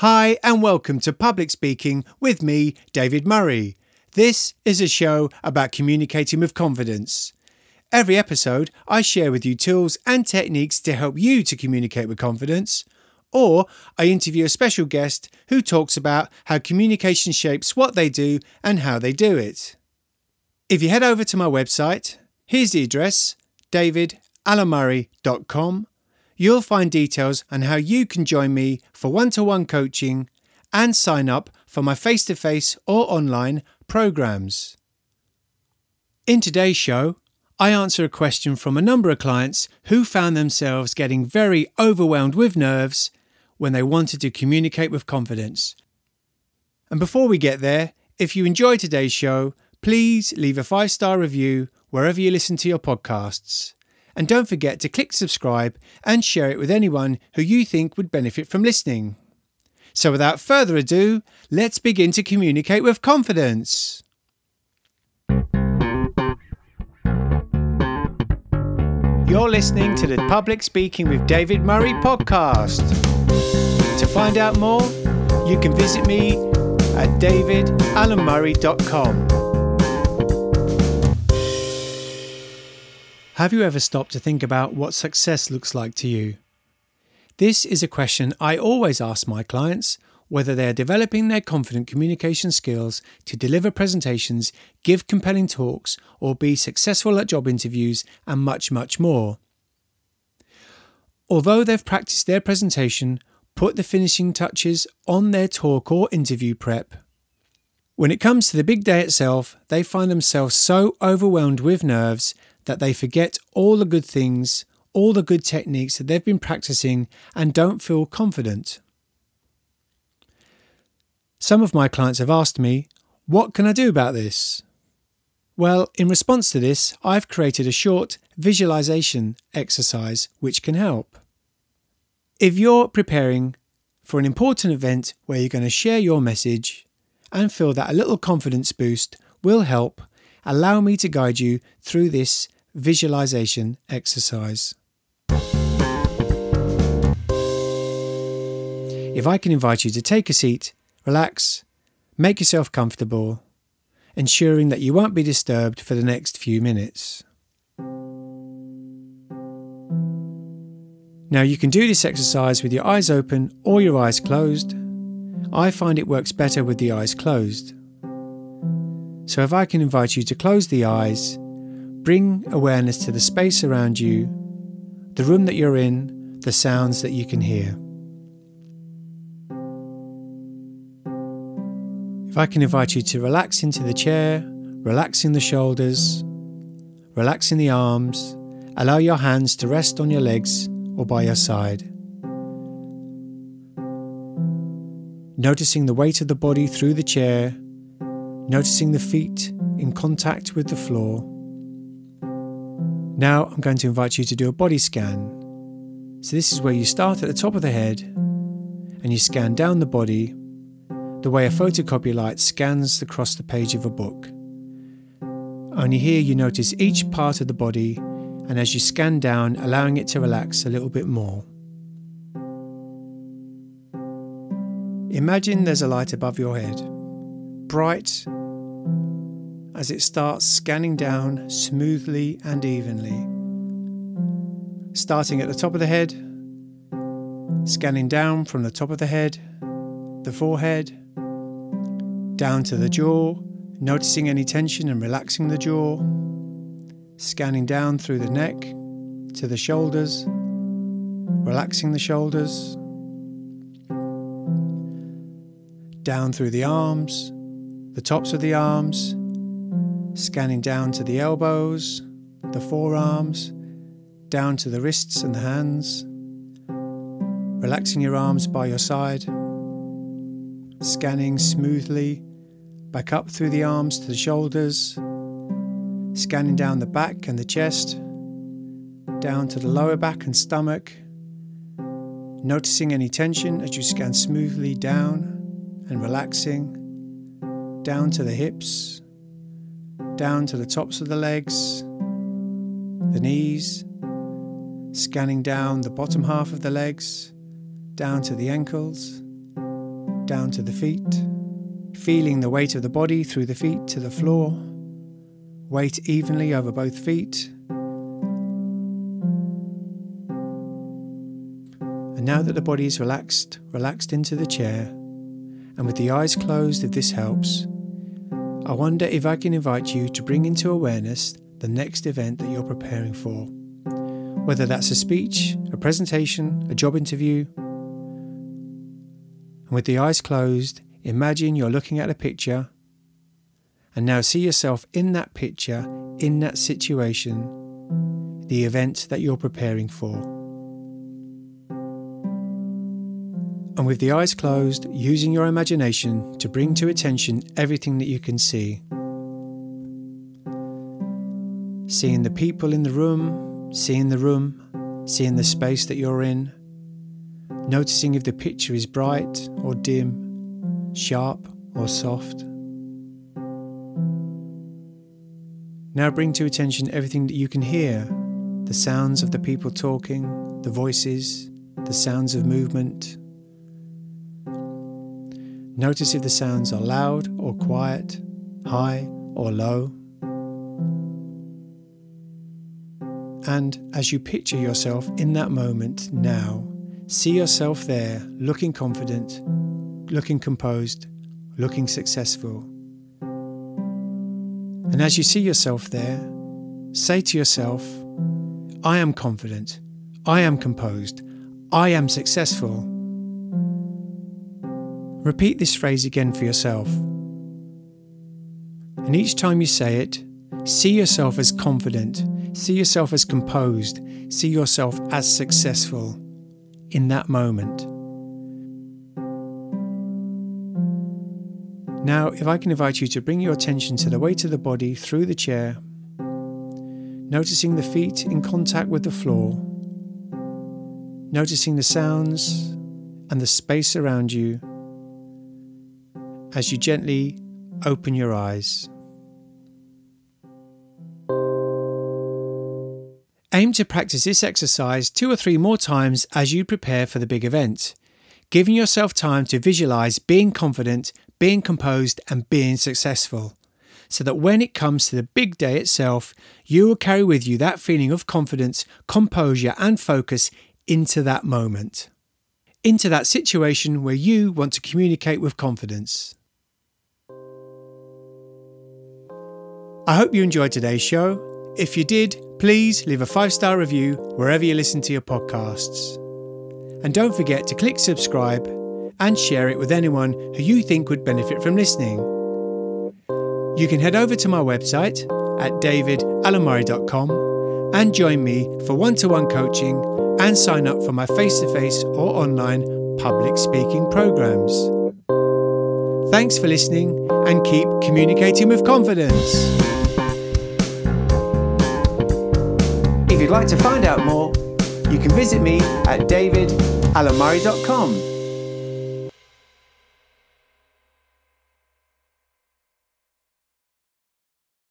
Hi, and welcome to Public Speaking with me, David Murray. This is a show about communicating with confidence. Every episode, I share with you tools and techniques to help you to communicate with confidence, or I interview a special guest who talks about how communication shapes what they do and how they do it. If you head over to my website, here's the address davidalanmurray.com you'll find details on how you can join me for one to one coaching and sign up for my face to face or online programs. In today's show, I answer a question from a number of clients who found themselves getting very overwhelmed with nerves when they wanted to communicate with confidence. And before we get there, if you enjoyed today's show, please leave a five star review wherever you listen to your podcasts. And don't forget to click subscribe and share it with anyone who you think would benefit from listening. So, without further ado, let's begin to communicate with confidence. You're listening to the Public Speaking with David Murray podcast. To find out more, you can visit me at davidalanmurray.com. Have you ever stopped to think about what success looks like to you? This is a question I always ask my clients, whether they are developing their confident communication skills to deliver presentations, give compelling talks, or be successful at job interviews, and much, much more. Although they've practiced their presentation, put the finishing touches on their talk or interview prep, when it comes to the big day itself, they find themselves so overwhelmed with nerves that they forget all the good things, all the good techniques that they've been practicing, and don't feel confident. Some of my clients have asked me, What can I do about this? Well, in response to this, I've created a short visualization exercise which can help. If you're preparing for an important event where you're going to share your message and feel that a little confidence boost will help, allow me to guide you through this visualization exercise. If I can invite you to take a seat, relax, make yourself comfortable, ensuring that you won't be disturbed for the next few minutes. Now, you can do this exercise with your eyes open or your eyes closed. I find it works better with the eyes closed. So, if I can invite you to close the eyes Bring awareness to the space around you, the room that you're in, the sounds that you can hear. If I can invite you to relax into the chair, relaxing the shoulders, relaxing the arms, allow your hands to rest on your legs or by your side. Noticing the weight of the body through the chair, noticing the feet in contact with the floor. Now I'm going to invite you to do a body scan. So, this is where you start at the top of the head and you scan down the body the way a photocopy light scans across the page of a book. Only here you notice each part of the body, and as you scan down, allowing it to relax a little bit more. Imagine there's a light above your head, bright as it starts scanning down smoothly and evenly. Starting at the top of the head, scanning down from the top of the head, the forehead, down to the jaw, noticing any tension and relaxing the jaw, scanning down through the neck to the shoulders, relaxing the shoulders, down through the arms, the tops of the arms, scanning down to the elbows, the forearms, down to the wrists and the hands, relaxing your arms by your side, scanning smoothly back up through the arms to the shoulders, scanning down the back and the chest, down to the lower back and stomach, noticing any tension as you scan smoothly down and relaxing, down to the hips down to the tops of the legs, the knees, scanning down the bottom half of the legs, down to the ankles, down to the feet, feeling the weight of the body through the feet to the floor, weight evenly over both feet. And now that the body is relaxed, relaxed into the chair, and with the eyes closed, if this helps, I wonder if I can invite you to bring into awareness the next event that you're preparing for. Whether that's a speech, a presentation, a job interview. And with the eyes closed, imagine you're looking at a picture and now see yourself in that picture, in that situation, the event that you're preparing for. With the eyes closed, using your imagination to bring to attention everything that you can see. Seeing the people in the room, seeing the room, seeing the space that you're in, noticing if the picture is bright or dim, sharp or soft. Now bring to attention everything that you can hear the sounds of the people talking, the voices, the sounds of movement. Notice if the sounds are loud or quiet, high or low. And as you picture yourself in that moment now, see yourself there looking confident, looking composed, looking successful. And as you see yourself there, say to yourself, I am confident, I am composed, I am successful. Repeat this phrase again for yourself. And each time you say it, see yourself as confident, see yourself as composed, see yourself as successful in that moment. Now, if I can invite you to bring your attention to the weight of the body through the chair, noticing the feet in contact with the floor, noticing the sounds and the space around you as you gently open your eyes. Aim to practice this exercise two or three more times as you prepare for the big event, giving yourself time to visualize being confident being composed, and being successful. So that when it comes to the big day itself, you will carry with you that feeling of confidence, composure, and focus into that moment, into that situation where you want to communicate with confidence. I hope you enjoyed today's show. If you did, please leave a five star review wherever you listen to your podcasts. And don't forget to click subscribe and share it with anyone who you think would benefit from listening. You can head over to my website at davidalanmurray.com and join me for one to one coaching and sign up for my face to face or online public speaking programs. Thanks for listening and keep communicating with confidence. If you'd like to find out more, you can visit me at davidalanmurray.com.